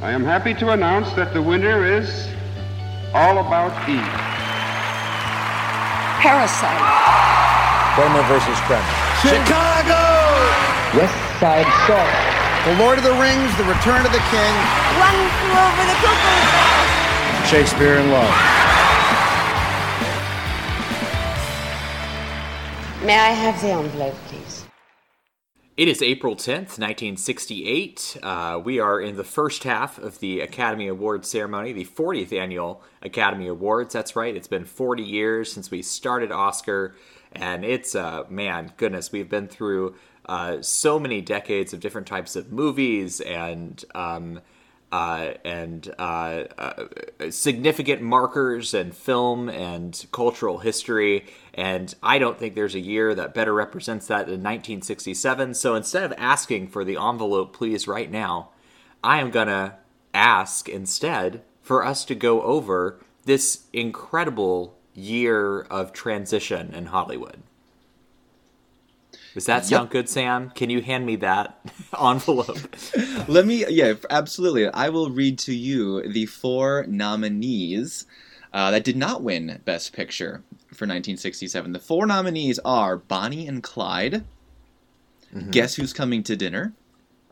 I am happy to announce that the winner is All About Eve. Parasite. Kramer versus Kramer. Chicago! West Side Story. The Lord of the Rings, The Return of the King. One flew over the cuckoo's nest. Shakespeare in Love. May I have the envelope, please? It is April 10th, 1968. Uh, we are in the first half of the Academy Awards ceremony, the 40th annual Academy Awards. That's right, it's been 40 years since we started Oscar, and it's, uh, man, goodness, we've been through uh, so many decades of different types of movies and. Um, uh, and uh, uh, significant markers and film and cultural history. And I don't think there's a year that better represents that than 1967. So instead of asking for the envelope, please, right now, I am going to ask instead for us to go over this incredible year of transition in Hollywood. Does that sound yep. good, Sam? Can you hand me that envelope? Let me, yeah, absolutely. I will read to you the four nominees uh, that did not win Best Picture for 1967. The four nominees are Bonnie and Clyde, mm-hmm. Guess Who's Coming to Dinner,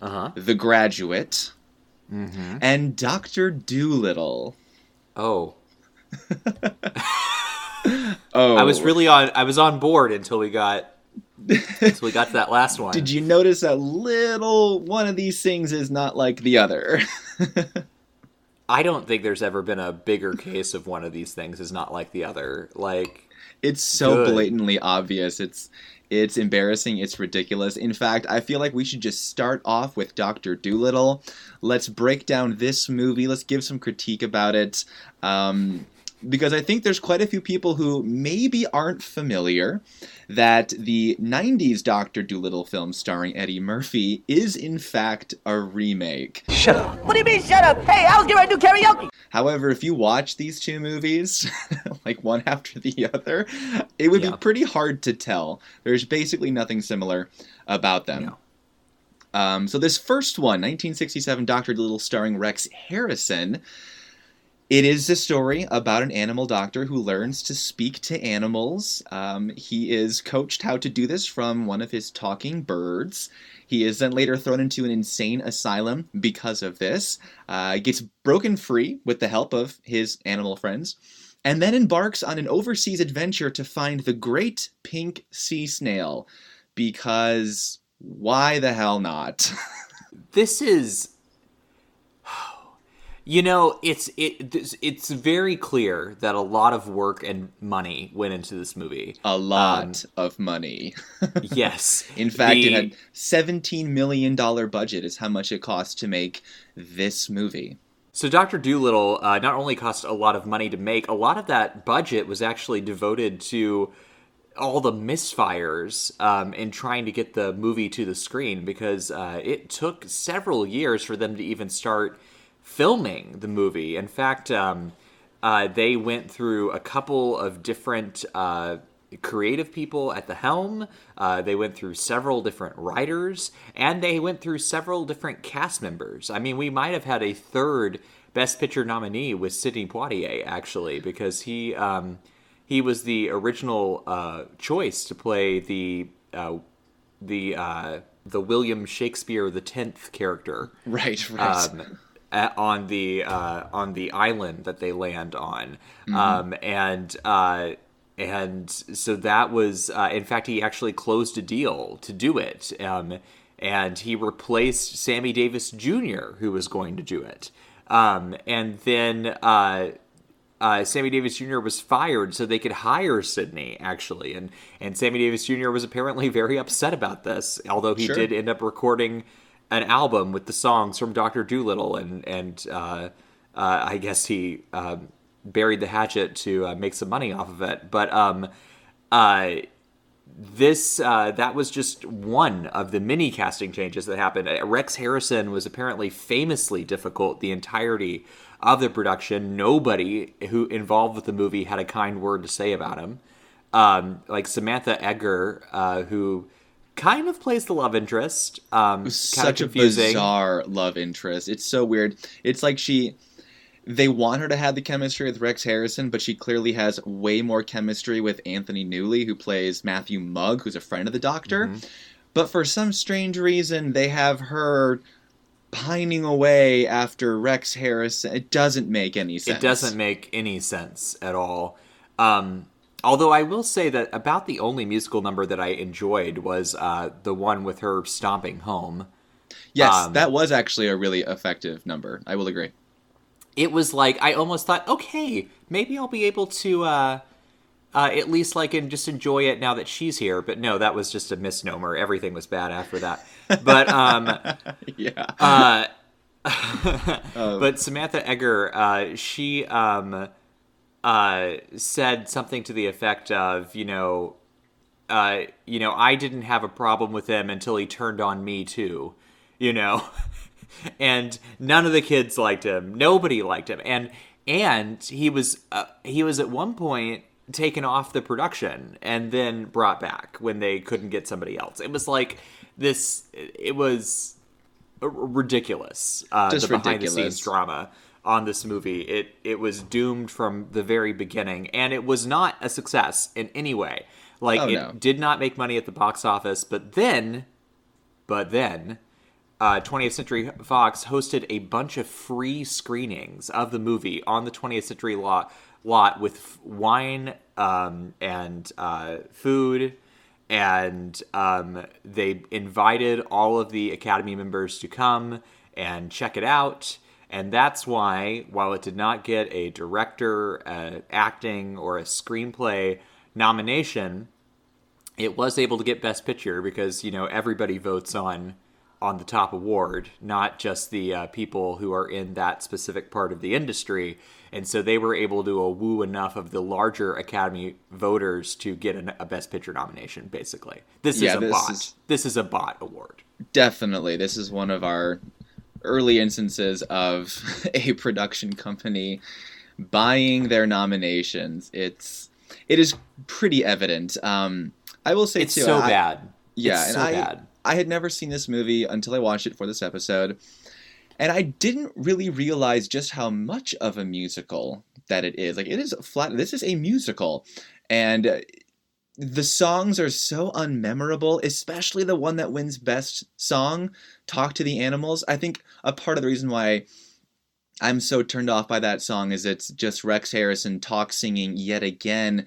uh-huh. The Graduate, mm-hmm. and Doctor Dolittle. Oh. oh. I was really on. I was on board until we got until we got to that last one. Did you notice that little one of these things is not like the other? I don't think there's ever been a bigger case of one of these things is not like the other. Like it's so good. blatantly obvious. It's it's embarrassing. It's ridiculous. In fact, I feel like we should just start off with Doctor Dolittle. Let's break down this movie. Let's give some critique about it. Um, because I think there's quite a few people who maybe aren't familiar that the 90s Doctor Dolittle film starring Eddie Murphy is in fact a remake. Shut up. What do you mean shut up? Hey, I was getting ready to do karaoke. However, if you watch these two movies, like one after the other, it would yeah. be pretty hard to tell. There's basically nothing similar about them. Um, so this first one, 1967 Doctor Dolittle starring Rex Harrison, it is a story about an animal doctor who learns to speak to animals. Um, he is coached how to do this from one of his talking birds. He is then later thrown into an insane asylum because of this. Uh, gets broken free with the help of his animal friends, and then embarks on an overseas adventure to find the great pink sea snail. Because why the hell not? this is you know, it's it it's very clear that a lot of work and money went into this movie. A lot um, of money. yes. In fact, the, it had 17 million dollar budget is how much it cost to make this movie. So Doctor Dolittle uh, not only cost a lot of money to make, a lot of that budget was actually devoted to all the misfires um, in trying to get the movie to the screen because uh, it took several years for them to even start filming the movie. In fact, um, uh, they went through a couple of different uh, creative people at the helm. Uh, they went through several different writers, and they went through several different cast members. I mean, we might have had a third Best Picture nominee with Sidney Poitier, actually, because he um, he was the original uh, choice to play the uh, the uh, the William Shakespeare the tenth character. Right, right. Um, at, on the uh, on the island that they land on, mm-hmm. um, and uh, and so that was uh, in fact he actually closed a deal to do it, um, and he replaced Sammy Davis Jr. who was going to do it, um, and then. Uh, uh, Sammy Davis Jr. was fired so they could hire Sidney, actually. And, and Sammy Davis Jr. was apparently very upset about this, although he sure. did end up recording an album with the songs from Doctor Dolittle, and and uh, uh, I guess he um, buried the hatchet to uh, make some money off of it. But um, uh, this uh, that was just one of the many casting changes that happened. Uh, Rex Harrison was apparently famously difficult the entirety of the production. Nobody who involved with the movie had a kind word to say about him. Um, like Samantha Eggar, who kind of plays the love interest. Um, Such a bizarre love interest. It's so weird. It's like she. They want her to have the chemistry with Rex Harrison, but she clearly has way more chemistry with Anthony Newley, who plays Matthew Mugg, who's a friend of the Doctor. Mm-hmm. But for some strange reason, they have her pining away after Rex Harrison. It doesn't make any sense. It doesn't make any sense at all. Um, although I will say that about the only musical number that I enjoyed was uh, the one with her stomping home. Yes, um, that was actually a really effective number. I will agree. It was like I almost thought, okay, maybe I'll be able to uh, uh, at least like and just enjoy it now that she's here. But no, that was just a misnomer. Everything was bad after that. But um, Yeah. uh, but Samantha Eggar, uh, she um, uh, said something to the effect of, you know, uh, you know, I didn't have a problem with him until he turned on me too, you know, and none of the kids liked him. Nobody liked him, and and he was uh, he was at one point taken off the production and then brought back when they couldn't get somebody else. It was like this. It was ridiculous. Uh, Just the behind the scenes drama on this movie. It it was doomed from the very beginning, and it was not a success in any way. Like Oh, it no. did not make money at the box office, but then, but then. Uh, 20th Century Fox hosted a bunch of free screenings of the movie on the 20th Century lot, lot with f- wine um, and uh, food, and um, they invited all of the Academy members to come and check it out. And that's why, while it did not get a director, uh, acting, or a screenplay nomination, it was able to get Best Picture because you know everybody votes on on the top award, not just the uh, people who are in that specific part of the industry. And so they were able to uh, woo enough of the larger Academy voters to get an, a Best Picture nomination. Basically, this Yeah, is a this bot. is- This is a bot award. Definitely. This is one of our early instances of a production company buying their nominations. It's it is pretty evident. Um, I will say It's too. so I- bad. Yeah, it's and so I bad. I had never seen this movie until I watched it for this episode, and I didn't really realize just how much of a musical that it is. Like it is flat. This is a musical, and uh, the songs are so unmemorable, especially the one that wins best song, "Talk to the Animals." I think a part of the reason why. I'm so turned off by that song is it's just Rex Harrison talk singing yet again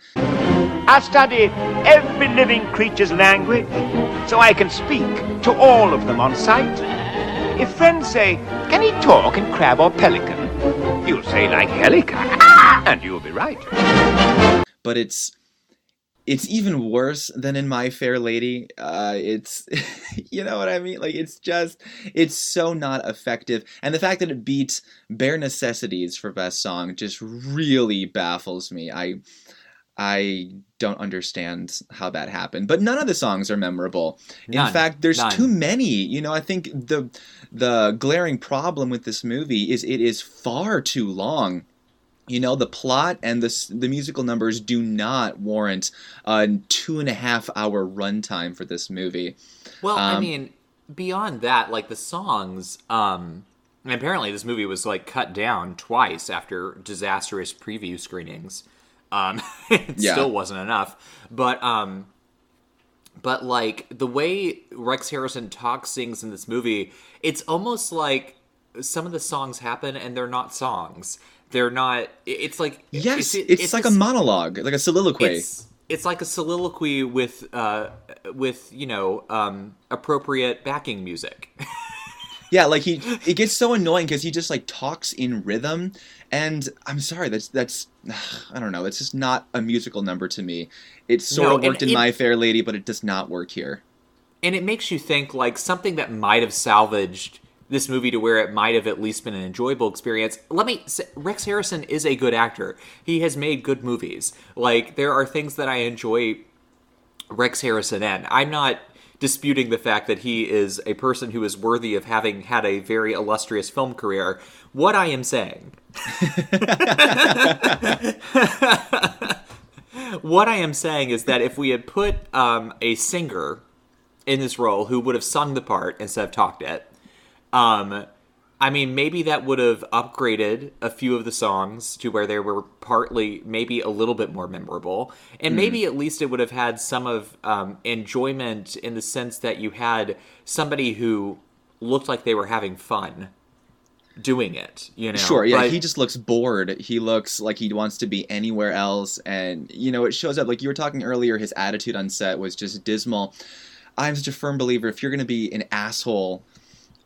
I study every living creature's language so I can speak to all of them on sight. If friends say, Can he talk in crab or pelican? You'll say, like Helica, and you'll be right. but it's it's even worse than in My Fair Lady. Uh, it's you know what I mean? Like it's just it's so not effective, and the fact that it beats Bare Necessities for best song just really baffles me. I I don't understand how that happened, but none of the songs are memorable. None. In fact, there's None. too many. You know, I think the the glaring problem with this movie is it is far too long. You know, the plot and the the musical numbers do not warrant a two and a half hour runtime for this movie. Well, I Um, mean, beyond that, like the songs, um, and apparently this movie was like cut down twice after disastrous preview screenings. Um, it Yeah. still wasn't enough, but um, but like the way Rex Harrison talks, sings in this movie, it's almost like some of the songs happen and they're not songs. They're not. It's like Yes, it's, like this- a monologue, like a soliloquy. it's it's like a soliloquy with uh with you know um appropriate backing music Yeah, like he it gets so annoying because he just like talks in rhythm, and I'm sorry, that's that's I don't know, it's just not a musical number to me. It sort No, of worked in it- My Fair Lady, but it does not work here. and it makes you think like something that might have salvaged this movie to where it might have at least been an enjoyable experience. Let me say, Rex Harrison is a good actor. He has made good movies. Like there are things that I enjoy Rex Harrison in. I'm not disputing the fact that he is a person who is worthy of having had a very illustrious film career. What I am saying what I am saying is that if we had put um, a singer in this role who would have sung the part instead of talked it. Um, I mean, maybe that would have upgraded a few of the songs to where they were partly, maybe a little bit more memorable. And maybe at least it would have had some of um, enjoyment in the sense that you had somebody who looked like they were having fun doing it, you know? Sure, yeah, But- he just looks bored. He looks like he wants to be anywhere else. And, you know, it shows up. Like you were talking earlier, his attitude on set was just dismal. I'm such a firm believer if you're going to be an asshole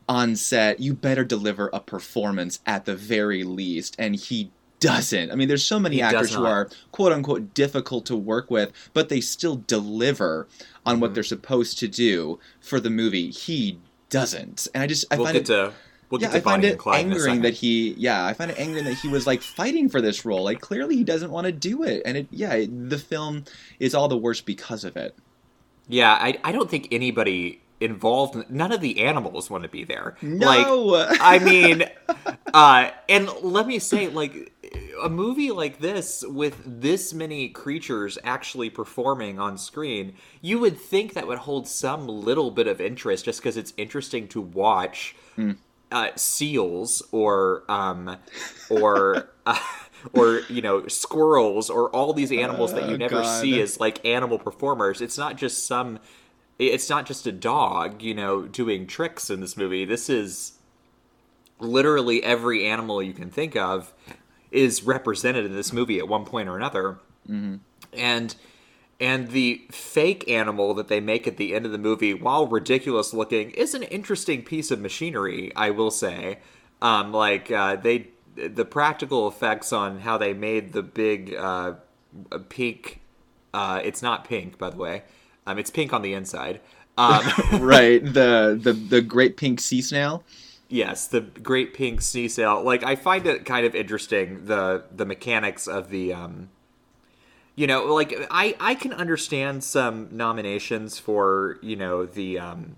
on set, you better deliver a performance at the very least. And he doesn't. I mean, there's so many He actors who are quote unquote difficult to work with, but they still deliver on Mm-hmm. what they're supposed to do for the movie. He doesn't. And I just, I we'll find get it to we'll yeah, I find it and Clyde in a angering that he, yeah, I find it angering that he was like fighting for this role. Like clearly he doesn't want to do it, and it, yeah, the film is all the worse because of it. Yeah, I, I don't think anybody involved none of the animals want to be there. No! Like I mean uh and let me say like a movie like this with this many creatures actually performing on screen, you would think that would hold some little bit of interest just because it's interesting to watch Hmm. uh, seals or um or uh, or you know squirrels or all these animals that you Oh, never see as like animal performers. It's not just some it's not just a dog, you know, doing tricks in this movie. This is literally every animal you can think of is represented in this movie at one point or another. Mm-hmm. And and the fake animal that they make at the end of the movie, while ridiculous looking, is an interesting piece of machinery, I will say. Um, like uh, they, the practical effects on how they made the big uh, pink. Uh, it's not pink, by the way. Um, it's pink on the inside. Um, right, the the the great pink sea snail. Yes, the great pink sea snail. Like I find it kind of interesting the the mechanics of the um you know, like I I can understand some nominations for, you know, the um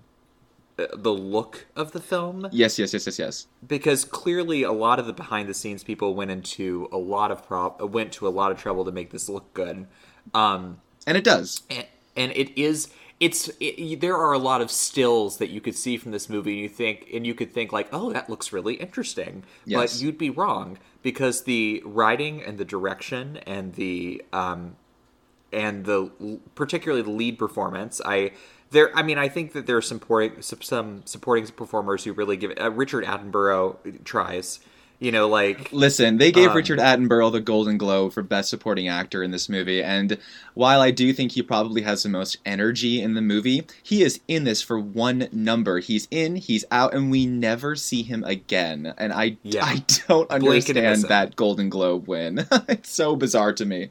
uh, the look of the film Yes, yes, yes, yes, yes. because clearly a lot of the behind the scenes people went into a lot of prop went to a lot of trouble to make this look good. Um And it does. and, and it is it's it, there are a lot of stills that you could see from this movie and you think and you could think like oh that looks really interesting Yes. but you'd be wrong because the writing and the direction and the um and the particularly the lead performance i there i mean i think that there are some supporting some supporting performers who really give it uh, richard attenborough tries you know like Listen, they gave Um, Richard Attenborough the Golden Globe for Best Supporting Actor in this movie, and while I do think he probably has the most energy in the movie, he is in this for one number. He's in, he's out, and we never see him again. And I, Yeah. I don't Blink and miss understand that Golden Globe win. it's so bizarre to me.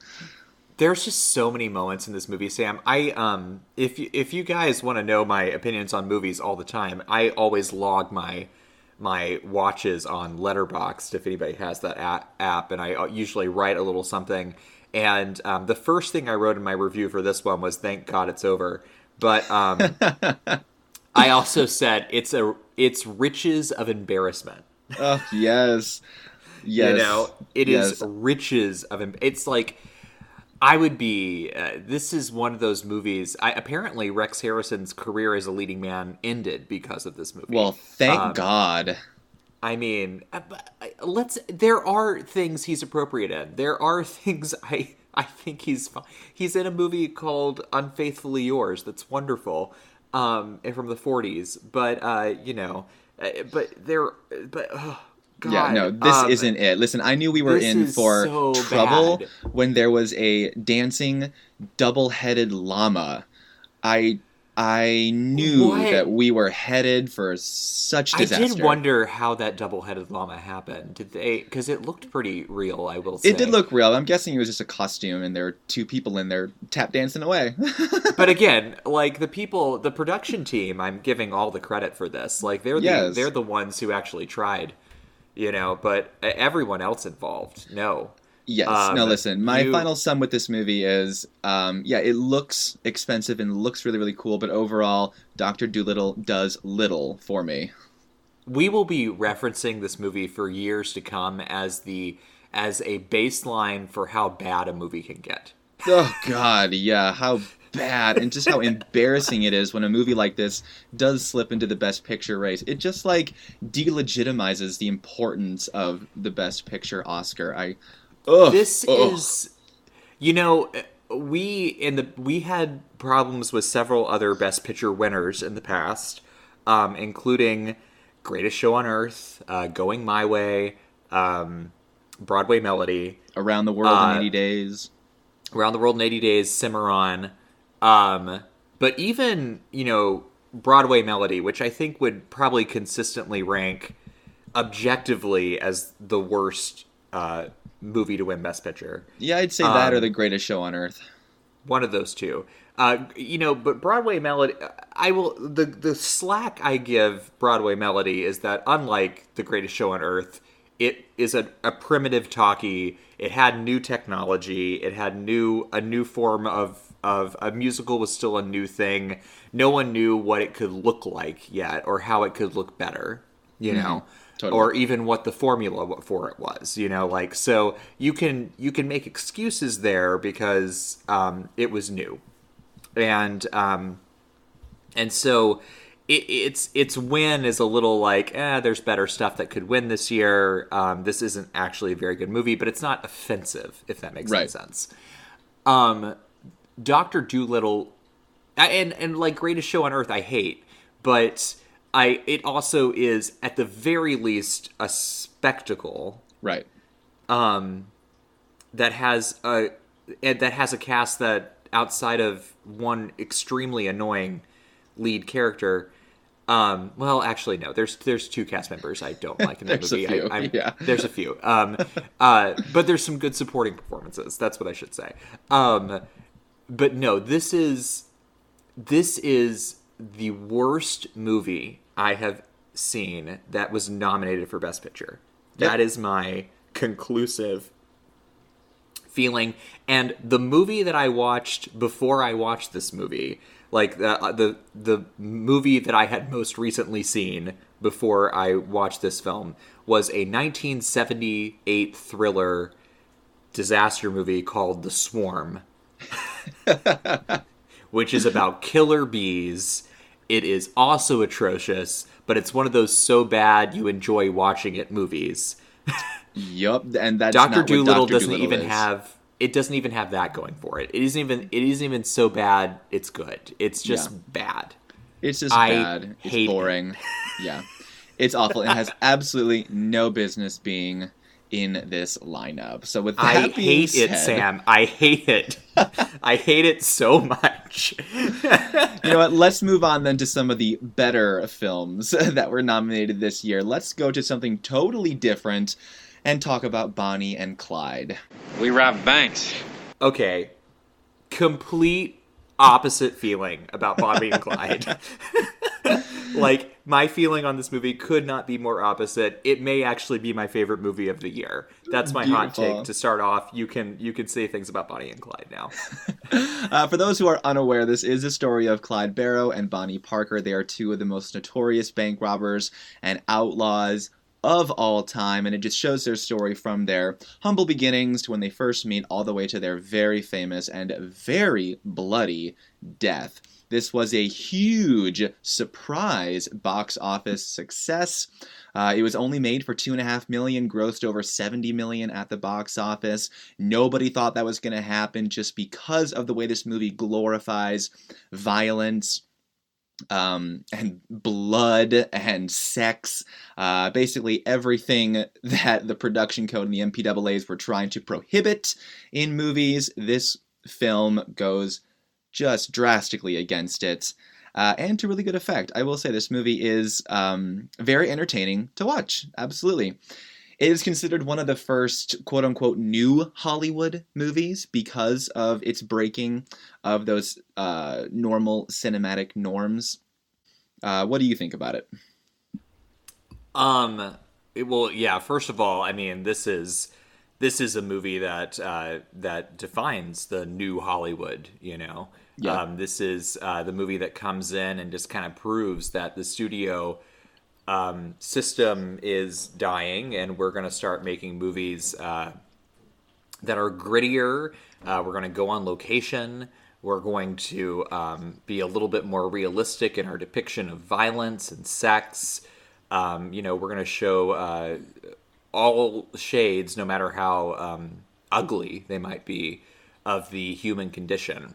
there's just so many moments in this movie sam i um if you, if you guys want to know my opinions on movies all the time i always log my my watches on letterboxd if anybody has that app and i uh, usually write a little something and um, the first thing i wrote in my review for this one was thank god it's over but um, i also said it's a it's riches of embarrassment Oh, yes. Yes. you know, it is Yes. riches of. It's like I would be. Uh, this is one of those movies. I, apparently, Rex Harrison's career as a leading man ended because of this movie. Well, thank Um, God. I mean, uh, uh, let's. There are things he's appropriate in. There are things I. I think he's fine. He's in a movie called Unfaithfully Yours. That's wonderful, um, and from the '40s. But uh, you know, uh, but there, but oh, God, Yeah, no, this um, isn't it. Listen, I knew we were in for so trouble bad. when there was a dancing double-headed llama. I I knew What? that we were headed for such disaster. I did wonder how that double-headed llama happened. Did they? Because it looked pretty real. I will say It did look real. I'm guessing it was just a costume, and there were two people in there tap dancing away. but again, like the people, the production team, I'm giving all the credit for this. Like they're the Yes. they're the ones who actually tried, you know. But uh, everyone else involved, no. Yes. Um, no, listen. My you- final sum with this movie is, um, yeah, it looks expensive and looks really, really cool, but overall, Doctor Dolittle does little for me. We will be referencing this movie for years to come as the as a baseline for how bad a movie can get. Oh God, yeah. How bad and just how embarrassing it is when a movie like this does slip into the best picture race. It just like delegitimizes the importance of the best picture Oscar. I ugh, this ugh. is you know we in the we had problems with several other best picture winners in the past um, including greatest show on earth uh, going my way um, broadway melody around the world Uh, in 80 days. around the world in 80 days cimarron um, but even you know broadway melody which i think would probably consistently rank objectively as the worst uh, movie to win best picture Yeah, I'd say that or um, the greatest show on earth. one of those two. Uh, you know, but Broadway Melody, I will the the slack I give Broadway Melody is that unlike The Greatest Show on Earth, it is a, a primitive talkie. It had new technology. It had new a new form of of a musical was still a new thing. No one knew what it could look like yet or how it could look better. You know Totally. or even what the formula for it was you know like so you can you can make excuses there because um, it was new and um, and so it, it's its win is a little like eh, there's better stuff that could win this year um, this isn't actually a very good movie but it's not offensive if that makes any sense um, Doctor Dolittle, and and like greatest show on earth, I hate, but I it also is at the very least a spectacle Right. um, that has a and that has a cast that outside of one extremely annoying lead character. Um, well, actually, no. There's there's two cast members I don't like in the There's a movie. few, I, I'm- yeah. there's a few. Um, uh, but there's some good supporting performances. That's what I should say. Um, but no, this is this is the worst movie I have seen that was nominated for Best Picture. Yep. That is my conclusive feeling. And the movie that I watched before I watched this movie, like the uh, the the movie that I had most recently seen before I watched this film, was a 1978 thriller disaster movie called The Swarm, which is about killer bees. It is also atrocious, but it's one of those so bad you enjoy watching it movies. Yup, and that's Doctor Dolittle Dr. doesn't even is. have it doesn't even have that going for it. It isn't even it isn't even so bad it's good. It's just Yeah. bad. It's just I bad. It's hate it. boring. yeah. It's awful. It has absolutely no business being in this lineup. So with that I hate it, Sam. I hate it. I hate it so much. You know what? Let's move on then to some of the better films that were nominated this year. Let's go to something totally different and talk about Bonnie and Clyde. We robbed banks. okay. Complete opposite feeling about Bonnie and Clyde. like my feeling on this movie could not be more opposite. It may actually be my favorite movie of the year. That's my hot take to start off. You can you can say things about Bonnie and Clyde now. Uh, for those who are unaware, this is a story of Clyde Barrow and Bonnie Parker. They are two of the most notorious bank robbers and outlaws of all time, and it just shows their story from their humble beginnings to when they first meet all the way to their very famous and very bloody death. This was a huge surprise box office success. Uh, it was only made for two and a half million, grossed over 70 million at the box office. Nobody thought that was going to happen just because of the way this movie glorifies violence um, and blood and sex. Uh, basically, everything that the production code and the MPAA's were trying to prohibit in movies, this film goes just drastically against it. Uh, and to really good effect. I will say this movie is um, very entertaining to watch. Absolutely. It is considered one of the first quote unquote new Hollywood movies because of its breaking of those uh, normal cinematic norms. Uh, what do you think about it? Um. it- well, yeah. First of all, I mean, this is this is a movie that uh, that defines the new Hollywood. You know, Yeah. um, this is uh, the movie that comes in and just kind of proves that the studio um, system is dying, and we're going to start making movies uh, that are grittier. Uh, we're going to go on location. We're going to um, be a little bit more realistic in our depiction of violence and sex. Um, you know, we're going to show uh, all shades, no matter how um, ugly they might be, of the human condition.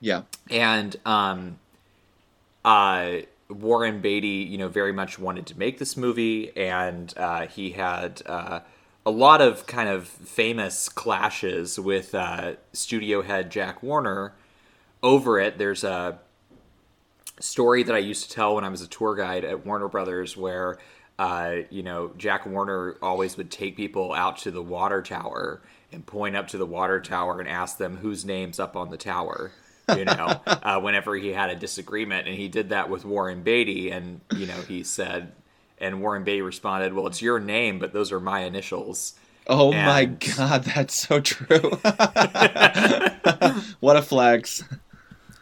Yeah. And um, uh, Warren Beatty, you know, very much wanted to make this movie, and uh, he had uh, a lot of kind of famous clashes with uh, studio head Jack Warner over it. There's a story that I used to tell when I was a tour guide at Warner Brothers where. Uh, you know, Jack Warner always would take people out to the water tower and point up to the water tower and ask them whose name's up on the tower you know, uh, whenever he had a disagreement. And he did that with Warren Beatty. And, you know, he said, and Warren Beatty responded, Well, it's your name, but those are my initials. Oh and... my God, that's so true. what a flex.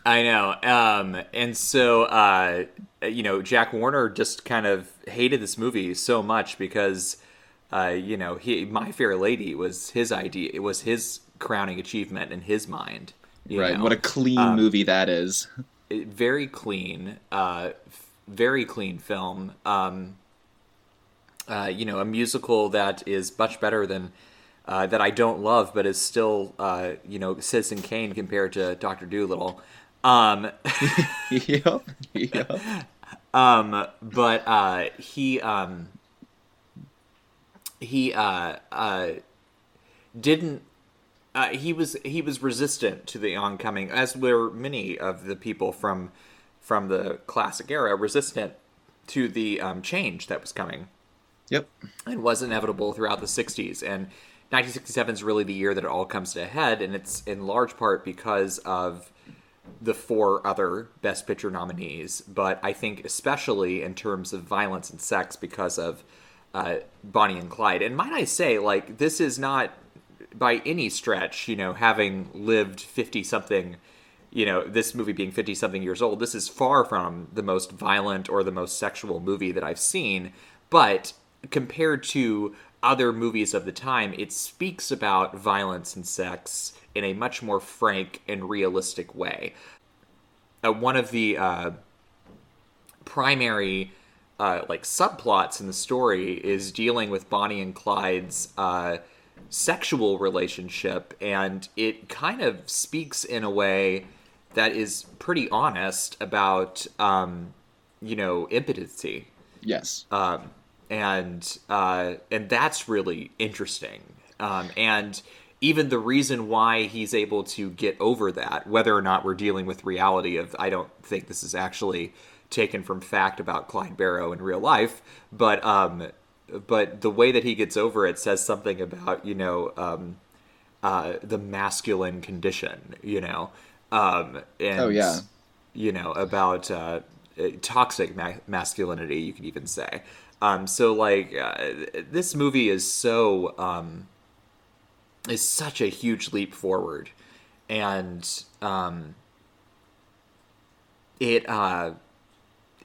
I know. Um, and so, uh, you know, Jack Warner just kind of hated this movie so much because, uh, you know, he My Fair Lady was his idea. It was his crowning achievement in his mind right. Know? What a clean um, movie that is. Very clean. Uh, very clean film. Um, uh, you know, a musical that is much better than uh, that I don't love, but is still, uh, you know, Citizen Kane compared to Doctor Dolittle. Um, yep. Yep. Um, but uh, he um, he uh, uh, didn't uh, he was he was resistant to the oncoming, as were many of the people from from the classic era, resistant to the um, change that was coming. Yep, and was inevitable throughout the '60s. And 1967 is really the year that it all comes to a head, and it's in large part because of the four other Best Picture nominees, but I think especially in terms of violence and sex because of uh, Bonnie and Clyde. And might I say, like, this is not by any stretch, you know, having lived 50 something, you know, this movie being 50 something years old, this is far from the most violent or the most sexual movie that I've seen. But compared to other movies of the time, it speaks about violence and sex in a much more frank and realistic way. Uh, one of the uh, primary uh, like subplots in the story is dealing with Bonnie and Clyde's uh, sexual relationship, and it kind of speaks in a way that is pretty honest about, um, you know, impotency. Yes. Um, and uh, and that's really interesting. Um, and even the reason why he's able to get over that, whether or not we're dealing with reality of, I don't think this is actually taken from fact about Clyde Barrow in real life, but um, but the way that he gets over it says something about you know um, uh, the masculine condition, you know, um, and oh yeah, you know about uh, toxic ma- masculinity. You could even say. Um, so like uh, this movie is so um, is such a huge leap forward, and um, it uh,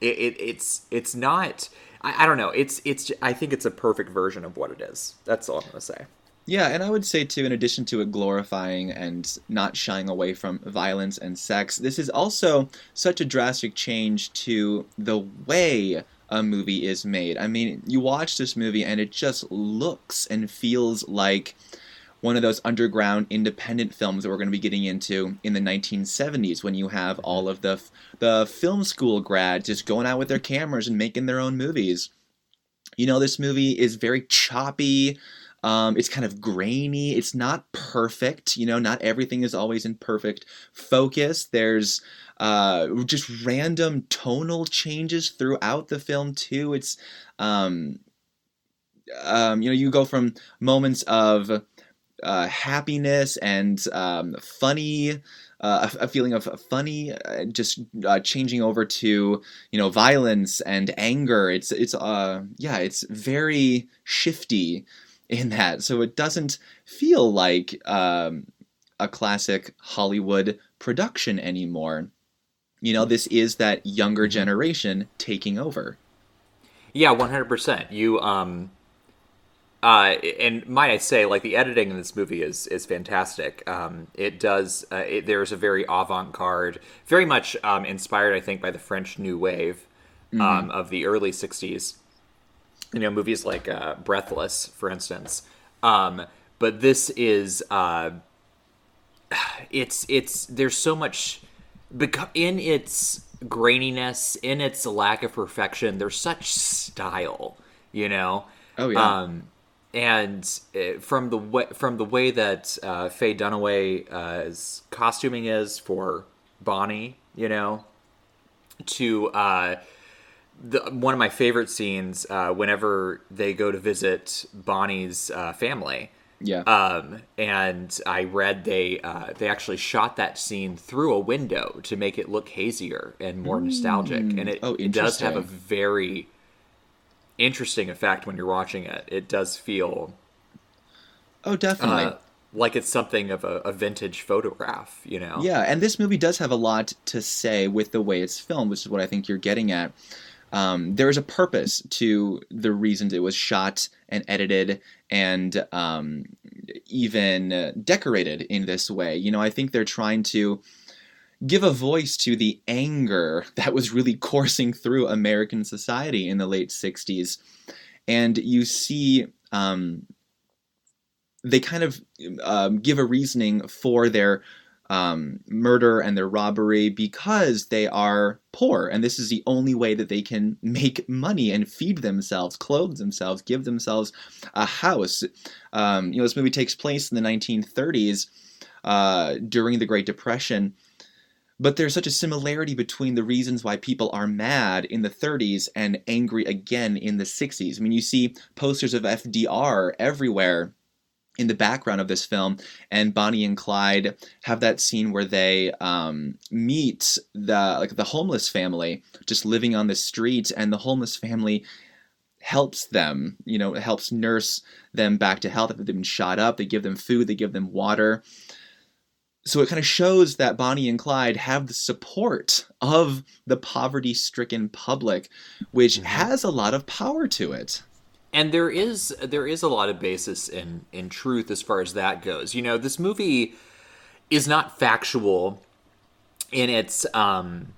it, it it's it's not I, I don't know. It's it's. I think it's a perfect version of what it is. That's all I'm gonna say. Yeah, and I would say too, in addition to it glorifying and not shying away from violence and sex, this is also such a drastic change to the way a movie is made. I mean, you watch this movie and it just looks and feels like one of those underground independent films that we're going to be getting into in the 1970s when you have all of the the film school grads just going out with their cameras and making their own movies. You know, this movie is very choppy. Um, it's kind of grainy. It's not perfect. You know, not everything is always in perfect focus. There's uh, just random tonal changes throughout the film too. It's um, um, you know, you go from moments of uh, happiness and um, funny. Uh, a, a, feeling of funny, uh, just uh, changing over to you know violence and anger. It's it's uh yeah, it's very shifty in that, so it doesn't feel like um, a classic Hollywood production anymore. You know, this is that younger generation taking over. Yeah, one hundred percent. You um, Uh, and might I say, like the editing in this movie is is fantastic. Um, it does. Uh, it, there's a very avant garde, very much um, inspired, I think, by the French New Wave um, mm-hmm. of the early '60s. You know, movies like uh, Breathless, for instance. Um, but this is uh, it's it's there's so much in its graininess, in its lack of perfection. There's such style, you know. Oh yeah. And uh, from the way from the way that uh, Faye Dunaway's uh, costuming is for Bonnie, you know, to uh, the, one of my favorite scenes uh, whenever they go to visit Bonnie's uh, family. Yeah. Um, and I read they uh, they actually shot that scene through a window to make it look hazier and more mm. nostalgic, and it, oh, it does have a very interesting effect when you're watching it. It does feel. Oh, definitely. Uh, like it's something of a, a, vintage photograph, you know? Yeah, and this movie does have a lot to say with the way it's filmed, which is what I think you're getting at. Um, there is a purpose to the reasons it was shot and edited and um, even decorated in this way. You know, I think they're trying to give a voice to the anger that was really coursing through American society in the late 60s. And you see um, they kind of um, give a reasoning for their um, murder and their robbery because they are poor, and this is the only way that they can make money and feed themselves, clothe themselves, give themselves a house. Um, you know, this movie takes place in the 1930s uh, during the Great Depression. But there's such a similarity between the reasons why people are mad in the 30s and angry again in the 60s. I mean, you see posters of FDR everywhere in the background of this film, and Bonnie and Clyde have that scene where they um, meet the like the homeless family just living on the street, and the homeless family helps them, you know, helps nurse them back to health if they've been shot up. They give them food, they give them water. So it kind of shows that Bonnie and Clyde have the support of the poverty stricken public, which mm-hmm. has a lot of power to it and there is there is a lot of basis in in truth as far as that goes. You know, this movie is not factual in its um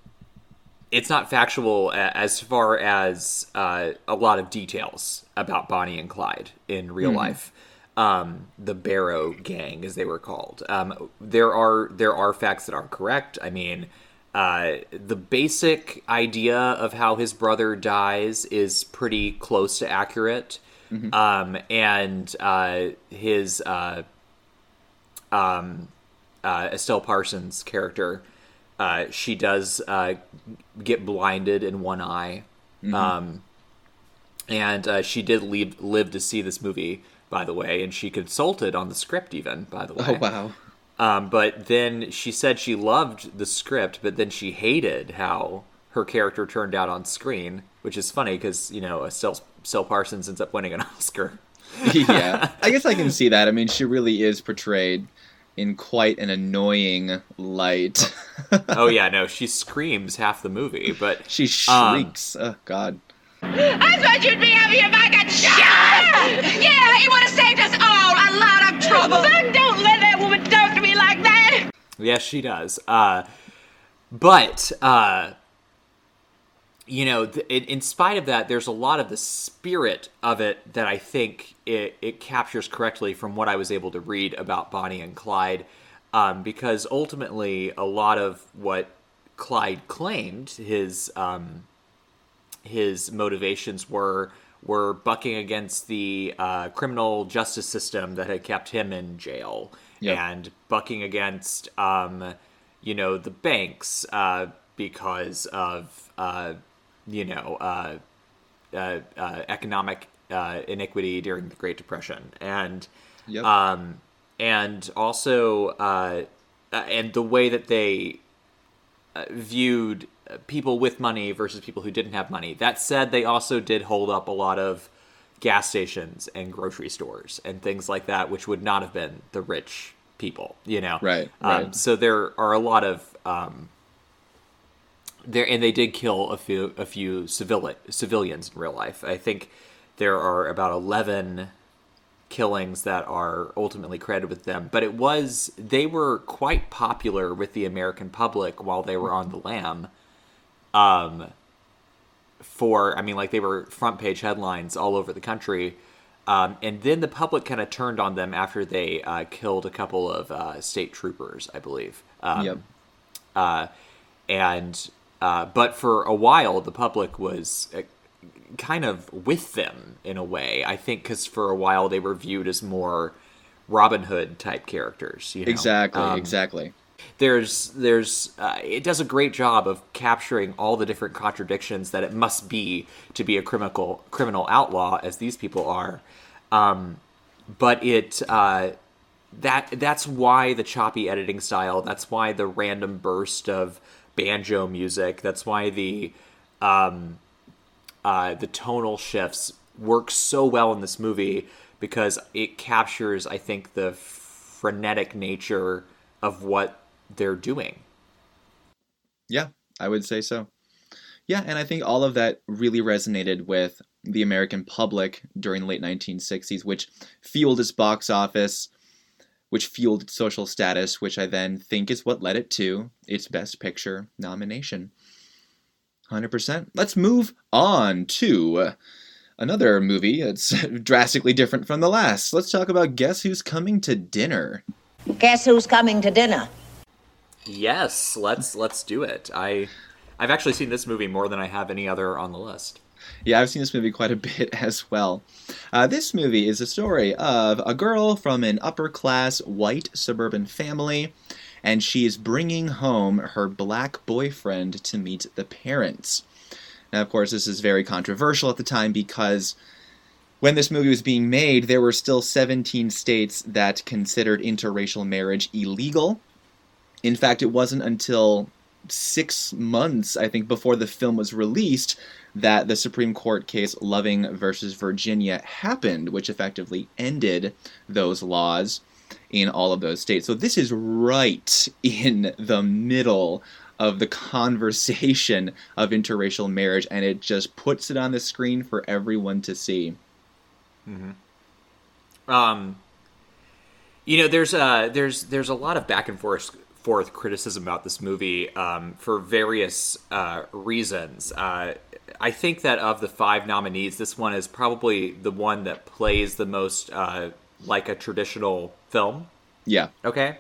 it's not factual as far as uh, a lot of details about Bonnie and Clyde in real mm-hmm. life. Um, the Barrow Gang, as they were called. Um, there are there are facts that are correct. I mean, uh, the basic idea of how his brother dies is pretty close to accurate. Mm-hmm. Um, and uh, his uh, um, uh, Estelle Parsons character, uh, she does uh, get blinded in one eye. Mm-hmm. Um, and she did leave, live to see this movie, by the way, and she consulted on the script, even, by the way. Oh, wow. Um, but then she said she loved the script, but then she hated how her character turned out on screen, which is funny because you know Estelle, Estelle Parsons ends up winning an Oscar. yeah, I guess I can see that. I mean, she really is portrayed in quite an annoying light. oh yeah, no, she screams half the movie, but she um, shrieks. Um, oh God. I thought you'd be happy if I got shot. Yeah, it would have saved us all a lot of trouble. Son, don't let that woman talk to me like that. Yes, she does. Uh, but uh, you know, th- in spite of that, there's a lot of the spirit of it that I think it, it captures correctly from what I was able to read about Bonnie and Clyde. Um, because ultimately, a lot of what Clyde claimed his um, his motivations were were bucking against the uh, criminal justice system that had kept him in jail yep. and bucking against um, you know the banks uh, because of uh, you know uh, uh, uh, economic iniquity during the Great Depression and yep. um, and also and the way that they viewed people with money versus people who didn't have money. That said, they also did hold up a lot of gas stations and grocery stores and things like that, which would not have been the rich people, you know. Right. right. Um, so there are a lot of um, there, and they did kill a few a few civil civilians in real life. I think there are about eleven killings that are ultimately credited with them, but it was they were quite popular with the American public while they were on the lam. Um, for I mean, like they were front page headlines all over the country. Um, and then the public kind of turned on them after they uh, killed a couple of uh, state troopers, I believe. Um, Yep. uh, and uh, but for a while, the public was uh, kind of with them in a way. I think because for a while they were viewed as more Robin Hood type characters. You know? Exactly, Um, exactly. There's there's uh, it does a great job of capturing all the different contradictions that it must be to be a criminal criminal outlaw as these people are. Um, but it uh, that that's why the choppy editing style that's why the random burst of banjo music that's why the um, uh, the tonal shifts work so well in this movie because it captures I think the frenetic nature of what they're doing. Yeah, I would say so. Yeah, and I think all of that really resonated with the American public during the late 1960s, which fueled its box office, which fueled its social status, which I then think is what led it to its Best Picture nomination. 100%. Let's move on to another movie that's drastically different from the last. Let's talk about Guess Who's Coming to Dinner. Guess who's coming to dinner? Yes, let's let's do it. I I've actually seen this movie more than I have any other on the list. Yeah, I've seen this movie quite a bit as well. Uh, this movie is a story of a girl from an upper class white suburban family, and she is bringing home her black boyfriend to meet the parents. Now, of course, this is very controversial at the time because when this movie was being made, there were still 17 states that considered interracial marriage illegal. In fact, it wasn't until six months, I think, before the film was released that the Supreme Court case Loving versus Virginia happened, which effectively ended those laws in all of those states. So this is right in the middle of the conversation of interracial marriage, and it just puts it on the screen for everyone to see. Um, you know, there's uh there's there's a lot of back and forth forth criticism about this movie um, for various uh, reasons. Uh, I think that of the five nominees, this one is probably the one that plays the most uh, like a traditional film. Yeah. Okay.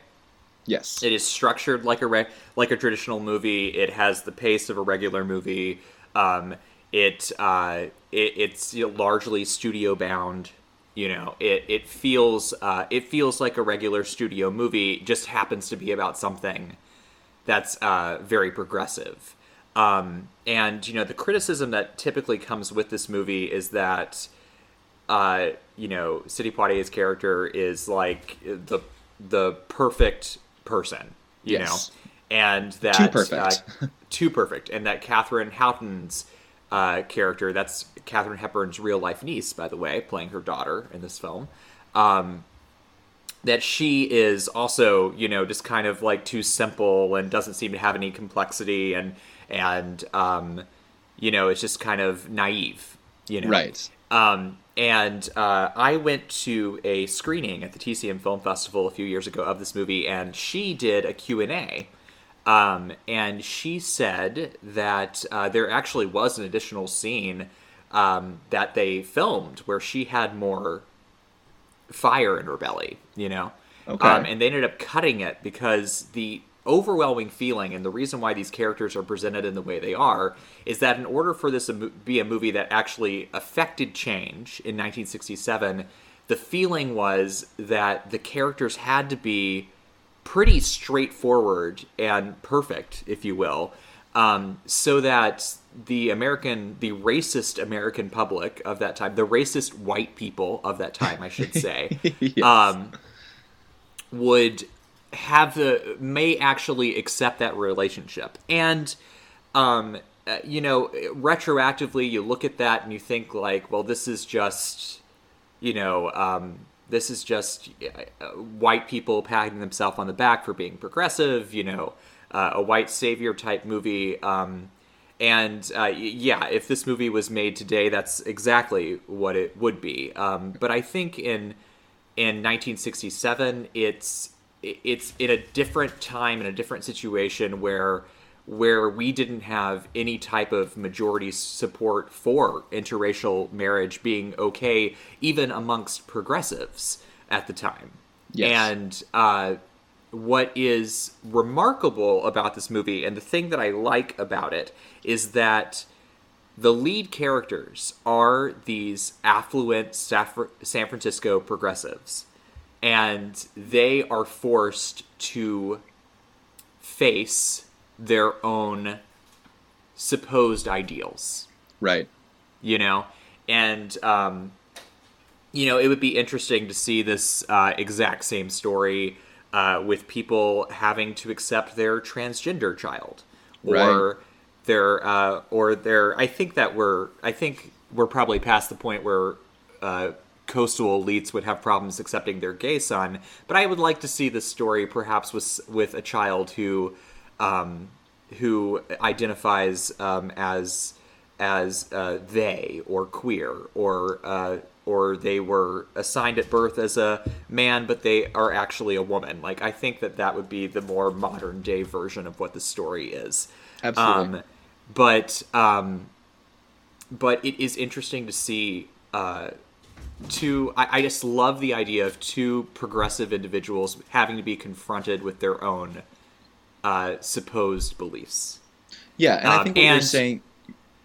Yes. It is structured like a re- like a traditional movie. It has the pace of a regular movie. Um, it, uh, it it's you know, largely studio bound. You know, it it feels uh, it feels like a regular studio movie. Just happens to be about something that's uh, very progressive. Um, and you know, the criticism that typically comes with this movie is that uh, you know, Sidney Poitier's character is like the the perfect person, you Yes. know, and that Too perfect. uh, too perfect, and that Katharine Houghton's uh, character, that's Katharine Hepburn's real life niece, by the way, playing her daughter in this film. Um, that she is also, you know, just kind of like too simple and doesn't seem to have any complexity, and and um, you know, it's just kind of naive, you know, Right. um, and uh, I went to a screening at the TCM Film Festival a few years ago of this movie, and she did a Q&A. Um, and she said that uh, there actually was an additional scene um, that they filmed where she had more fire in her belly, you know? Okay. Um, and they ended up cutting it because the overwhelming feeling and the reason why these characters are presented in the way they are is that in order for this to be a movie that actually affected change in 1967, the feeling was that the characters had to be pretty straightforward and perfect, if you will, um, so that the American, the racist American public of that time, the racist white people of that time, I should say, Yes. um, would have the may actually accept that relationship and um uh, you know retroactively you look at that and you think like well this is just you know um this is just uh, white people patting themselves on the back for being progressive you know uh, a white savior type movie um and uh, yeah if this movie was made today that's exactly what it would be um but i think in in 1967, it's it's in a different time in a different situation where where we didn't have any type of majority support for interracial marriage being okay, even amongst progressives at the time. Yes. And uh, what is remarkable about this movie, and the thing that I like about it, is that the lead characters are these affluent San Francisco progressives, and they are forced to face their own supposed ideals. Right. You know, and um, you know, it would be interesting to see this uh, exact same story uh, with people having to accept their transgender child or Right. their uh, or their. I think that we're. I think we're probably past the point where. Uh, coastal elites would have problems accepting their gay son but i would like to see this story perhaps with with a child who um, who identifies um, as as uh, they or queer or uh, or they were assigned at birth as a man but they are actually a woman like i think that that would be the more modern day version of what the story is Absolutely. um, but um, but it is interesting to see uh, two I, I just love the idea of two progressive individuals having to be confronted with their own uh, supposed beliefs Yeah, and I Um, think what you're saying.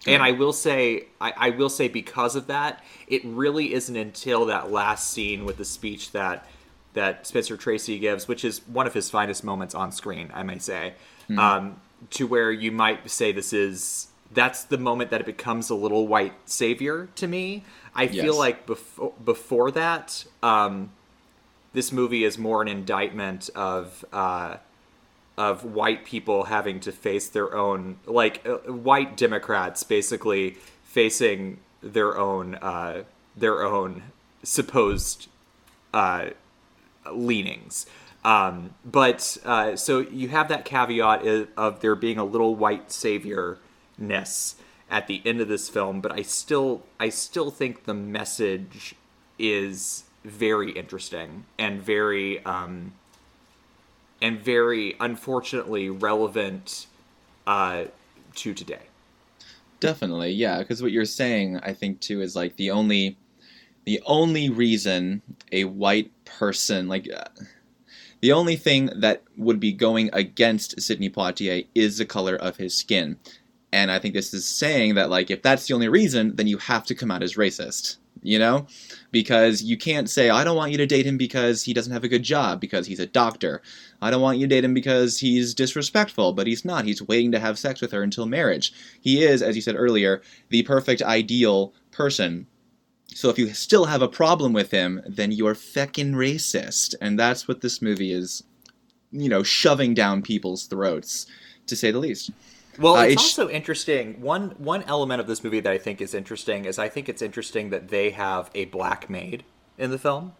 And I will say, I, I will say, because of that, it really isn't until that last scene with the speech that that Spencer Tracy gives, which is one of his finest moments on screen, I may say, Hmm. um, to where you might say this is that's the moment that it becomes a little white savior to me. I feel like before before that, um, this movie is more an indictment of. Uh, of white people having to face their own like uh, white democrats basically facing their own uh, their own supposed uh, leanings. Um, but uh, so you have that caveat of, there being a little white saviorness at the end of this film but i still i still think the message is very interesting and very um, and very unfortunately relevant uh, to today. Definitely, yeah. Because what you're saying, I think too, is like the only, the only reason a white person, like, uh, the only thing that would be going against Sidney Poitier is the color of his skin, and I think this is saying that like if that's the only reason, then you have to come out as racist. You know, because you can't say I don't want you to date him because he doesn't have a good job because he's a doctor. I don't want you to date him because he's disrespectful, but he's not. He's waiting to have sex with her until marriage. He is, as you said earlier, the perfect ideal person. So if you still have a problem with him, then you're feckin' racist. And that's what this movie is, you know, shoving down people's throats, to say the least. Well, Uh, it's it's- also interesting. One one element of this movie that I think is interesting is I think it's interesting that they have a black maid in the film.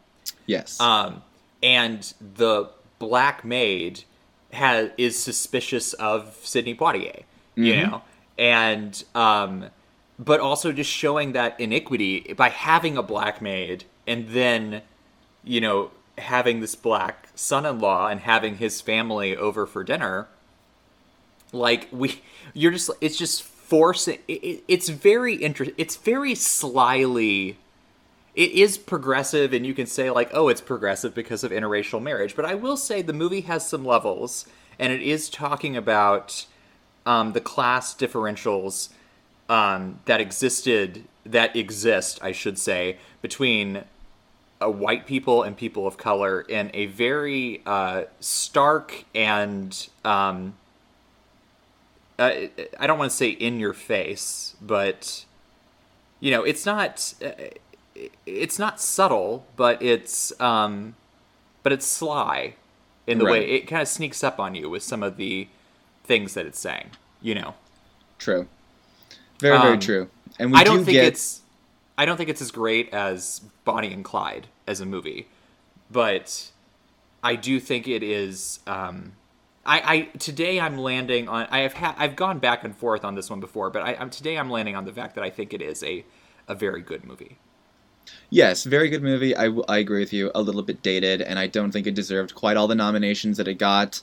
Yes. Um, and the black maid has is suspicious of Sidney Poitier, you Mhm. know, and um, but also just showing that iniquity by having a black maid and then, you know, having this black son-in-law and having his family over for dinner. Like we, you're just it's just forcing. It, it, it's very interesting. It's very slyly it is progressive and you can say like oh it's progressive because of interracial marriage. But i will say the movie has some levels and it is talking about um, the class differentials um, that existed that exist i should say between uh, white people and people of color in a very uh, stark and um, uh, i don't want to say in your face but you know it's not uh, it's not subtle, but it's um, but it's sly in the way it kind of sneaks up on you with some of the things that it's saying. You know, true. Very, very Um, true. And we I don't do think get it's I don't think it's as great as Bonnie and Clyde as a movie, but I do think it is. Um, I, I today I'm landing on I have ha- I've gone back and forth on this one before, but I, I'm today I'm landing on the fact that I think it is a a very good movie. Yes, very good movie. I, I agree with you. A little bit dated, and I don't think it deserved quite all the nominations that it got.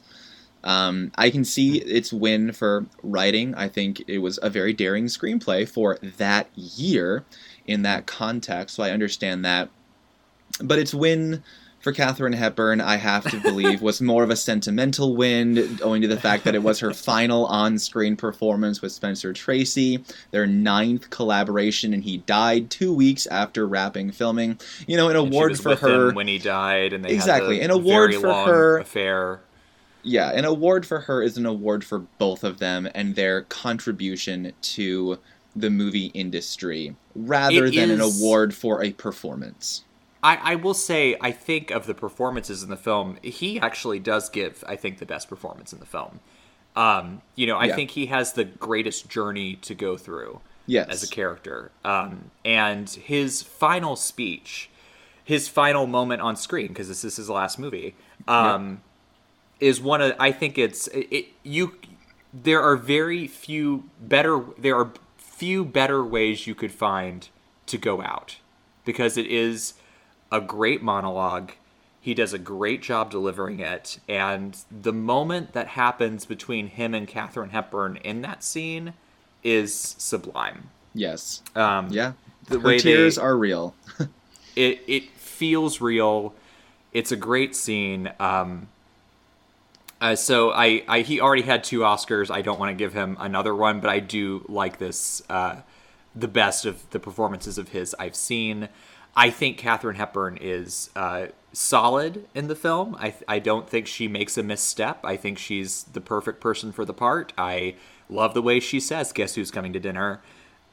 Um, I can see its win for writing. I think it was a very daring screenplay for that year in that context, so I understand that. But its win for Katharine Hepburn, I have to believe, was more of a sentimental win, owing to the fact that it was her final on screen performance with Spencer Tracy, their ninth collaboration, and he died two weeks after wrapping filming. You know, an award for her. when he died, and they exactly an award for her affair. Yeah, an award for her is an award for both of them and their contribution to the movie industry rather It than an award for a performance. I, I will say, I think of the performances in the film, he actually does give, I think, the best performance in the film. Um, you know, I Yeah. think he has the greatest journey to go through Yes. as a character. Um, and his final speech, his final moment on screen, because this is his last movie, um, is one of, I think it's, it, it, you, there are very few better, there are few better ways you could find to go out because it is a great monologue. He does a great job delivering it. And the moment that happens between him and Katharine Hepburn in that scene is sublime. Yes. Um, Yeah. the Her tears they, are real. it it feels real. It's a great scene. Um, uh, so I, I he already had two Oscars. I don't want to give him another one, but I do like this uh, the best of the performances of his I've seen. I think Katharine Hepburn is uh, solid in the film. I I don't think she makes a misstep. I think she's the perfect person for the part. I love the way she says, "Guess who's coming to dinner."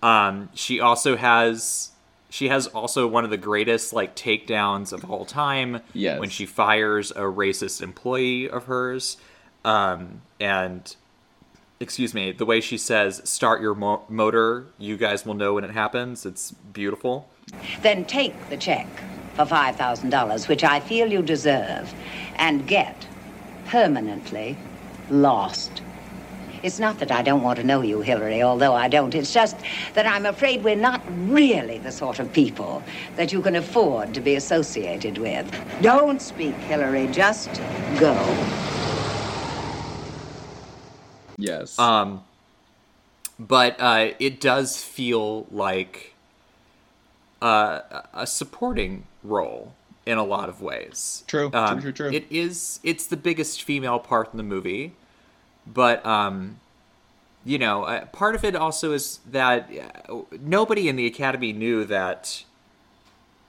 Um, she also has she has also one of the greatest like takedowns of all time Yes. when she fires a racist employee of hers um, and excuse me the way she says start your mo- motor you guys will know when it happens it's beautiful Then take the check for $5,000, which I feel you deserve, and get permanently lost. It's not that I don't want to know you, Hillary, although I don't. It's just that I'm afraid we're not really the sort of people that you can afford to be associated with. Don't speak, Hillary. Just go. Yes. um but uh, it does feel like uh, a supporting role in a lot of ways. True, true, Um, true, true. It is. It's the biggest female part in the movie, but um, you know, uh, part of it also is that uh, nobody in the academy knew that.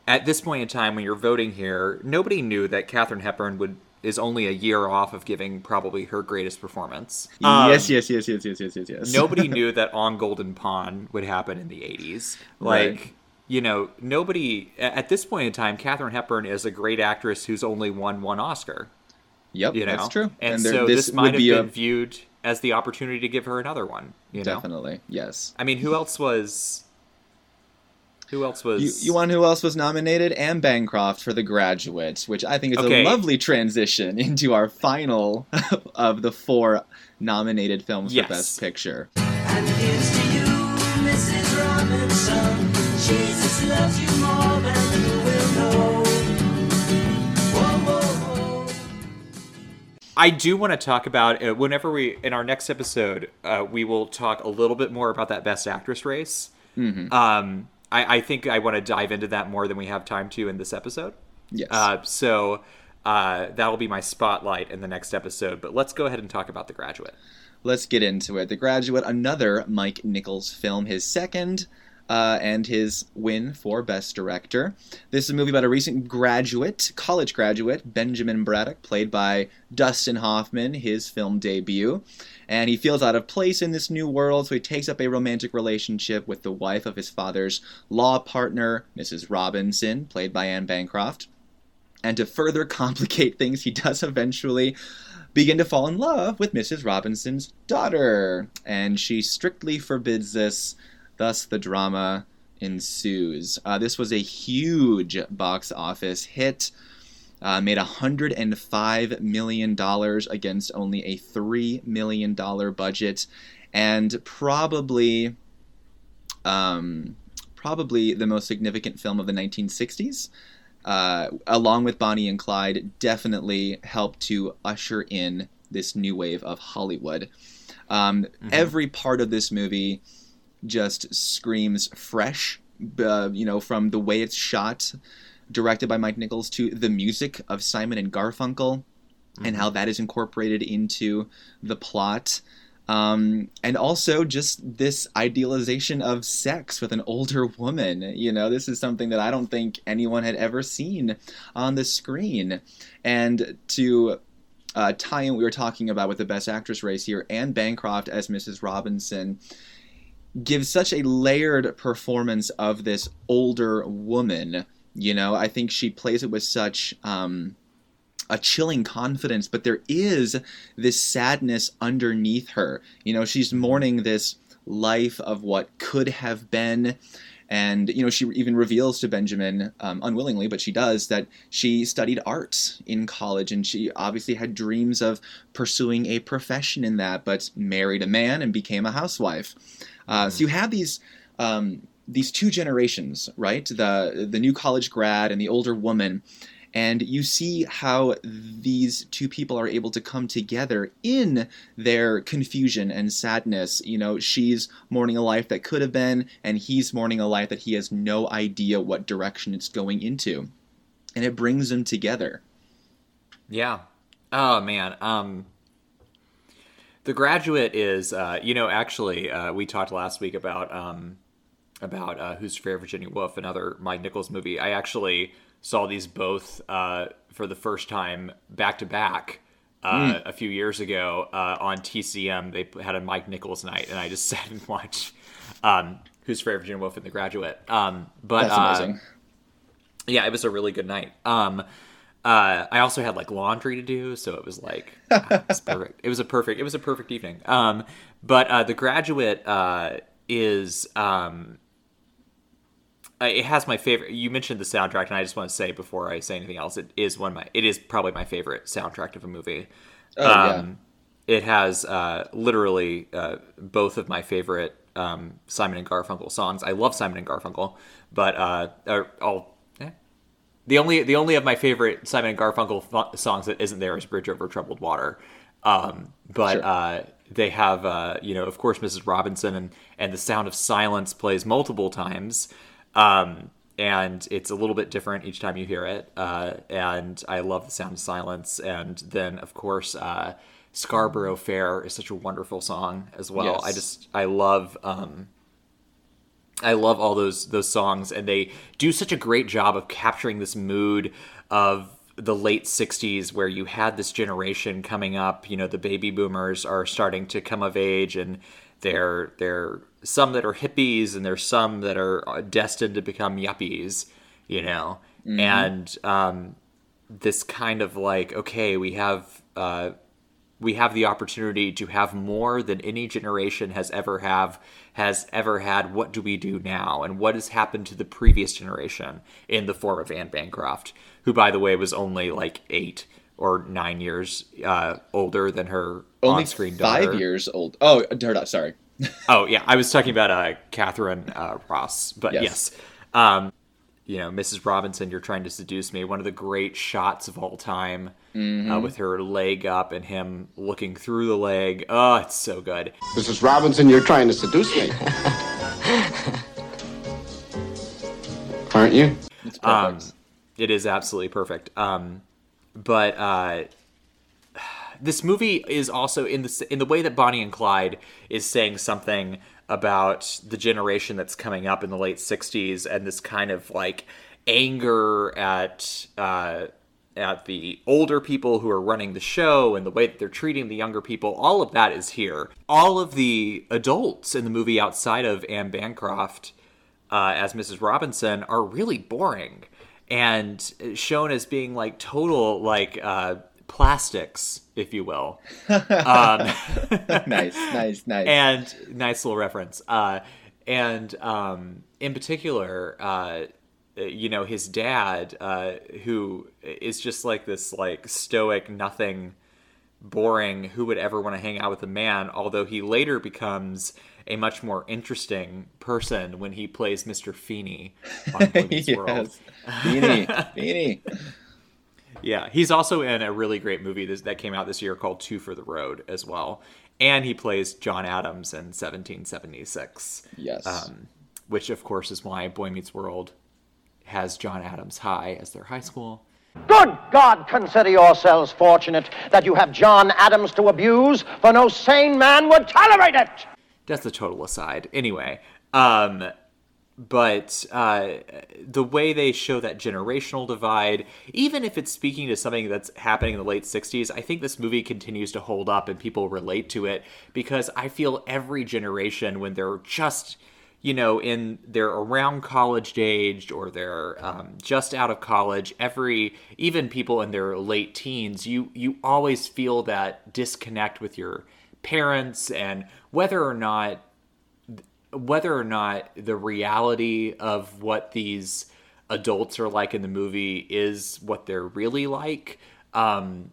At this point in time, when you're voting here, nobody knew that Katharine Hepburn would is only a year off of giving probably her greatest performance. Um, yes, yes, yes, yes, yes, yes, yes, yes. nobody knew that on Golden Pond would happen in the 80s. Like, Right. you know, nobody at this point in time, Katharine Hepburn is a great actress who's only won one Oscar. Yep, You know, that's true. And, there- so this, might have be been a viewed as the opportunity to give her another one. You know, definitely yes. I mean, who else was? Who else was? You, you want who else was nominated? Anne Bancroft for The Graduate, which I think is Okay. a lovely transition into our final of the four nominated films Yes. for Best Picture. And here's to you, Mrs. Robinson. Jesus loves you more than you will know. Whoa, whoa, whoa. I do want to talk about uh, whenever we in our next episode, uh, we will talk a little bit more about that Best Actress race. Mm-hmm. Um, I, I think I want to dive into that more than we have time to in this episode. Yes. Uh, so uh, that will be my spotlight in the next episode. But let's go ahead and talk about The Graduate. Let's get into it. The Graduate, another Mike Nichols film, his second, uh, and his win for Best Director. This is a movie about a recent graduate, college graduate, Benjamin Braddock, played by Dustin Hoffman, his film debut. And he feels out of place in this new world, so he takes up a romantic relationship with the wife of his father's law partner, Mrs. Robinson, played by Anne Bancroft. And to further complicate things, he does eventually begin to fall in love with Mrs. Robinson's daughter. And she strictly forbids this, thus, the drama ensues. Uh, this was a huge box office hit. Uh, made $105 million against only a $3 million budget. And probably um, probably the most significant film of the 1960s. Uh, along with Bonnie and Clyde, definitely helped to usher in this new wave of Hollywood. Um, Every part of this movie just screams fresh. Uh, you know, from the way it's shot, directed by Mike Nichols, to the music of Simon and Garfunkel, and how that is incorporated into the plot. Um, and also just this idealization of sex with an older woman. You know, this is something that I don't think anyone had ever seen on the screen. And to uh, tie in, we were talking about with the Best Actress race here, Anne Bancroft as Mrs. Robinson gives such a layered performance of this older woman. You know, I think she plays it with such um, a chilling confidence, but there is this sadness underneath her. You know, she's mourning this life of what could have been. And, you know, she even reveals to Benjamin, um, unwillingly, but she does, that she studied art in college and she obviously had dreams of pursuing a profession in that, but married a man and became a housewife. Uh, So you have these. Um, these two generations, right? The the new college grad and the older woman, and you see how these two people are able to come together in their confusion and sadness. You know, she's mourning a life that could have been, and he's mourning a life that he has no idea what direction it's going into, and it brings them together. Yeah. Oh man. Um The Graduate is uh you know actually uh we talked last week about um about uh Who's Fair Virginia Woolf another Mike Nichols movie. I actually saw these both uh for the first time back to back uh, a few years ago uh, on TCM. They had a Mike Nichols night, and I just sat and watched um, Who's Fair Virginia Woolf and The Graduate. Um, but That's uh, yeah, it was a really good night. Um, uh, I also had like laundry to do, so it was like ah, it was perfect. It was a perfect. It was a perfect evening. Um, but uh, the graduate uh, is um, uh, it has my favorite. You mentioned the soundtrack, and I just want to say before I say anything else, it is one of my. It is probably my favorite soundtrack of a movie. Oh, yeah. Um, It has uh, literally uh, both of my favorite um, Simon and Garfunkel songs. I love Simon and Garfunkel, but uh, all. The only the only of my favorite Simon and Garfunkel fu- songs that isn't there is Bridge Over Troubled Water. Um, but Sure. uh, they have uh, you know of course Mrs. Robinson and and the Sound of Silence plays multiple times. Um, and it's a little bit different each time you hear it. Uh, and I love the sound of silence. And then, of course, uh, Scarborough Fair is such a wonderful song as well. Yes. I just I love um, I love all those those songs, and they do such a great job of capturing this mood of the late 60s where you had this generation coming up you know the baby boomers are starting to come of age and they're they're some that are hippies and there's some that are uh, destined to become yuppies you know? And um, this kind of like okay we have uh, we have the opportunity to have more than any generation has ever have has ever had what do we do now and what has happened to the previous generation in the form of anne bancroft who by the way was only like eight or nine years uh, older than her Only on-screen five daughter. years old. Oh, sorry. Oh yeah, I was talking about uh, Katharine uh, Ross, but Yes. yes, Um, you know, Mrs. Robinson, you're trying to seduce me. One of the great shots of all time, Mm-hmm. uh, with her leg up and him looking through the leg. Oh, it's so good. Mrs. Robinson, you're trying to seduce me. Aren't you? It's perfect. Um, it is absolutely perfect. Um, but uh, this movie is also in the in the way that Bonnie and Clyde is saying something about the generation that's coming up in the late '60s and this kind of like anger at uh, at the older people who are running the show and the way that they're treating the younger people. All of that is here. All of the adults in the movie outside of Anne Bancroft uh, as Mrs. Robinson are really boring and shown as being like total like uh, plastics, if you will. um, nice, nice, nice. and nice little reference. Uh, and um, in particular, uh, you know, his dad, uh, who is just like this like stoic nothing boring. Who would ever want to hang out with a man? Although he later becomes a much more interesting person when he plays Mr. Feeny on Boy Meets World. yes. Beanie, Beanie. Yeah, he's also in a really great movie that came out this year called Two for the Road as well. And he plays John Adams in 1776. Yes. Um, which, of course, is why Boy Meets World has John Adams High as their high school. Good God, consider yourselves fortunate that you have John Adams to abuse, for no sane man would tolerate it. That's a total aside. Anyway, um, but uh, the way they show that generational divide, even if it's speaking to something that's happening in the late 60s, I think this movie continues to hold up and people relate to it because I feel every generation, when they're just, you know, in they're around college age or they're um, just out of college, every even people in their late teens, you you always feel that disconnect with your parents and whether or not whether or not the reality of what these adults are like in the movie is what they're really like, um,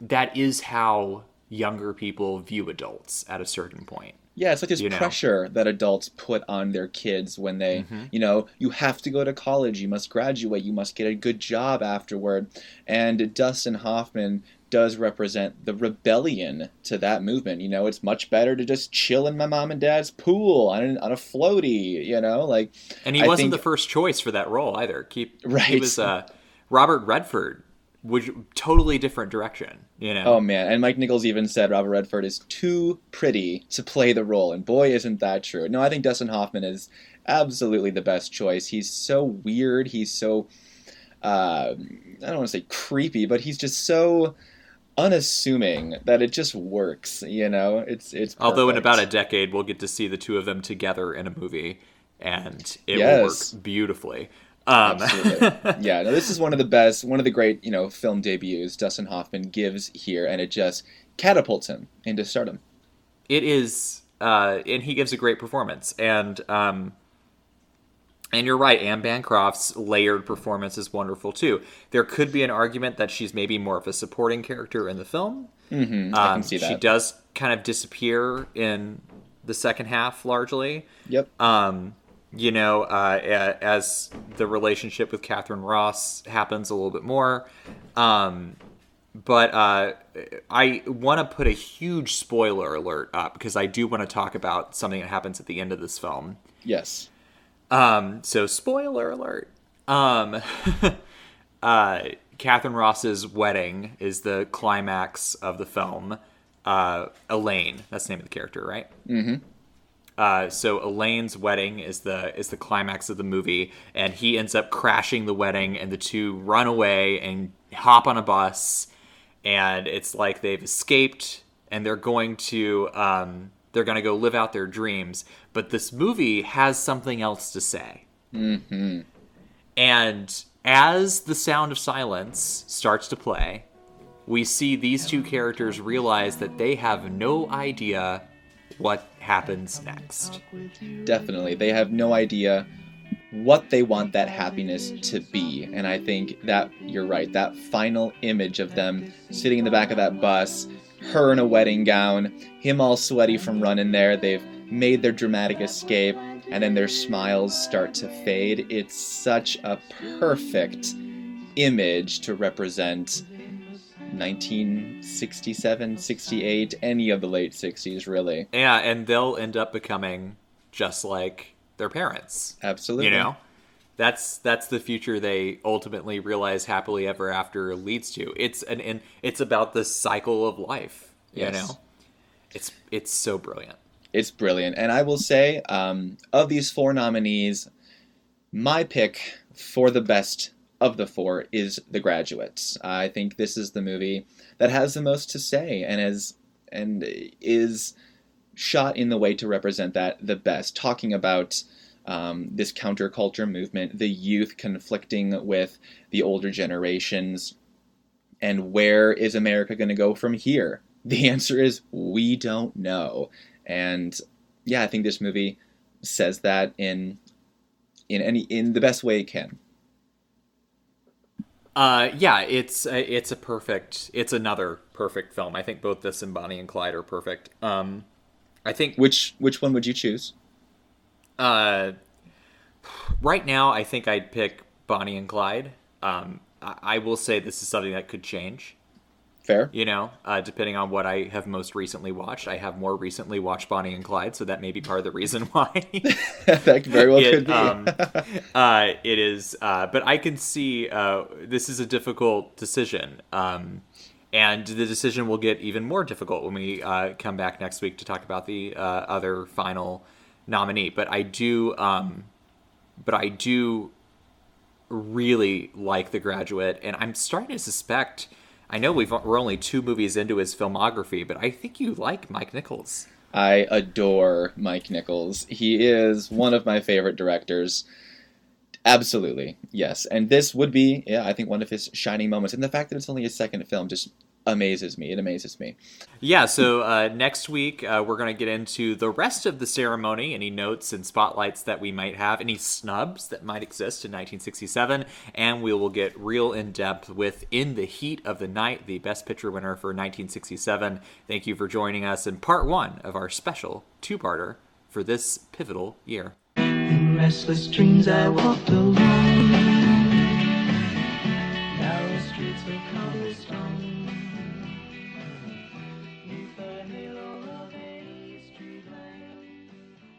that is how younger people view adults at a certain point. Yeah, it's like this You know? pressure that adults put on their kids when they, Mhm. you know, you have to go to college, you must graduate, you must get a good job afterward. And Dustin Hoffman does represent the rebellion to that movement. You know, it's much better to just chill in my mom and dad's pool on, an, on a floaty, you know, like. And he I wasn't think- the first choice for that role either. Keep right. He was uh, Robert Redford, which totally different direction. You know. Oh man, and Mike Nichols even said Robert Redford is too pretty to play the role, and boy, isn't that true. No, I think Dustin Hoffman is absolutely the best choice. He's so weird. He's so uh, I don't want to say creepy, but he's just so unassuming that it just works. You know, it's it's. Although in about a decade we'll get to see the two of them together in a movie, and it will work beautifully. Um, Absolutely. yeah, no, this is one of the best, one of the great, you know, film debuts Dustin Hoffman gives here, and it just catapults him into stardom. it is uh and he gives a great performance and um and you're right anne bancroft's layered performance is wonderful too there could be an argument that she's maybe more of a supporting character in the film Mm-hmm. I can see that. she does kind of disappear in the second half largely Yep. um you know uh as the relationship with katharine ross happens a little bit more um but uh, I want to put a huge spoiler alert up because I do want to talk about something that happens at the end of this film. Yes. Um, so spoiler alert. Um, uh, Katharine Ross's wedding is the climax of the film. Uh, Elaine, that's the name of the character, right? Mm-hmm. Uh, so Elaine's wedding is the is the climax of the movie, and he ends up crashing the wedding, and the two run away and hop on a bus, and it's like they've escaped, and they're going to um, they're going to go live out their dreams. But this movie has something else to say, Mm-hmm. and as the sound of silence starts to play, we see these two characters realize that they have no idea what happens next. Definitely. They have no idea what they want that happiness to be. And I think that you're right. That final image of them sitting in the back of that bus, her in a wedding gown, him all sweaty from running there. They've made their dramatic escape, and then their smiles start to fade. It's such a perfect image to represent 1967, 68, any of the late 60s, really. Yeah, and they'll end up becoming just like their parents. Absolutely. You know? That's that's the future they ultimately realize happily ever after leads to. It's an and it's about the cycle of life. You Yes. know? It's it's so brilliant. It's brilliant. And I will say, um, of these four nominees, my pick for the best of the four is The Graduates. I think this is the movie that has the most to say and is and is shot in the way to represent that the best. Talking about um, this counterculture movement, the youth conflicting with the older generations, and where is America going to go from here? The answer is we don't know. And yeah, I think this movie says that in in any in the best way it can. Uh, yeah, it's a, it's a perfect. It's another perfect film. I think both this and Bonnie and Clyde are perfect. Um, I think which which one would you choose? Uh, right now, I think I'd pick Bonnie and Clyde. Um, I, I will say this is something that could change. Fair. You know, uh, depending on what I have most recently watched. I have more recently watched Bonnie and Clyde, so that may be part of the reason why. that very well it, could be. um, uh, it is, uh, but I can see uh, this is a difficult decision. Um, and the decision will get even more difficult when we uh, come back next week to talk about the uh, other final nominee. But I do, um, but I do really like The Graduate, and I'm starting to suspect. I know we've we're only two movies into his filmography, but I think you like Mike Nichols. I adore Mike Nichols. He is one of my favorite directors. Absolutely, yes. And this would be, yeah, I think one of his shining moments. And the fact that it's only his second film just amazes me. It amazes me. Yeah, so uh, next week uh, we're going to get into the rest of the ceremony, any notes and spotlights that we might have, any snubs that might exist in 1967, and we will get real in depth with In the Heat of the Night, the Best Picture winner for 1967. Thank you for joining us in part one of our special two parter for this pivotal year. In restless dreams I walked alone.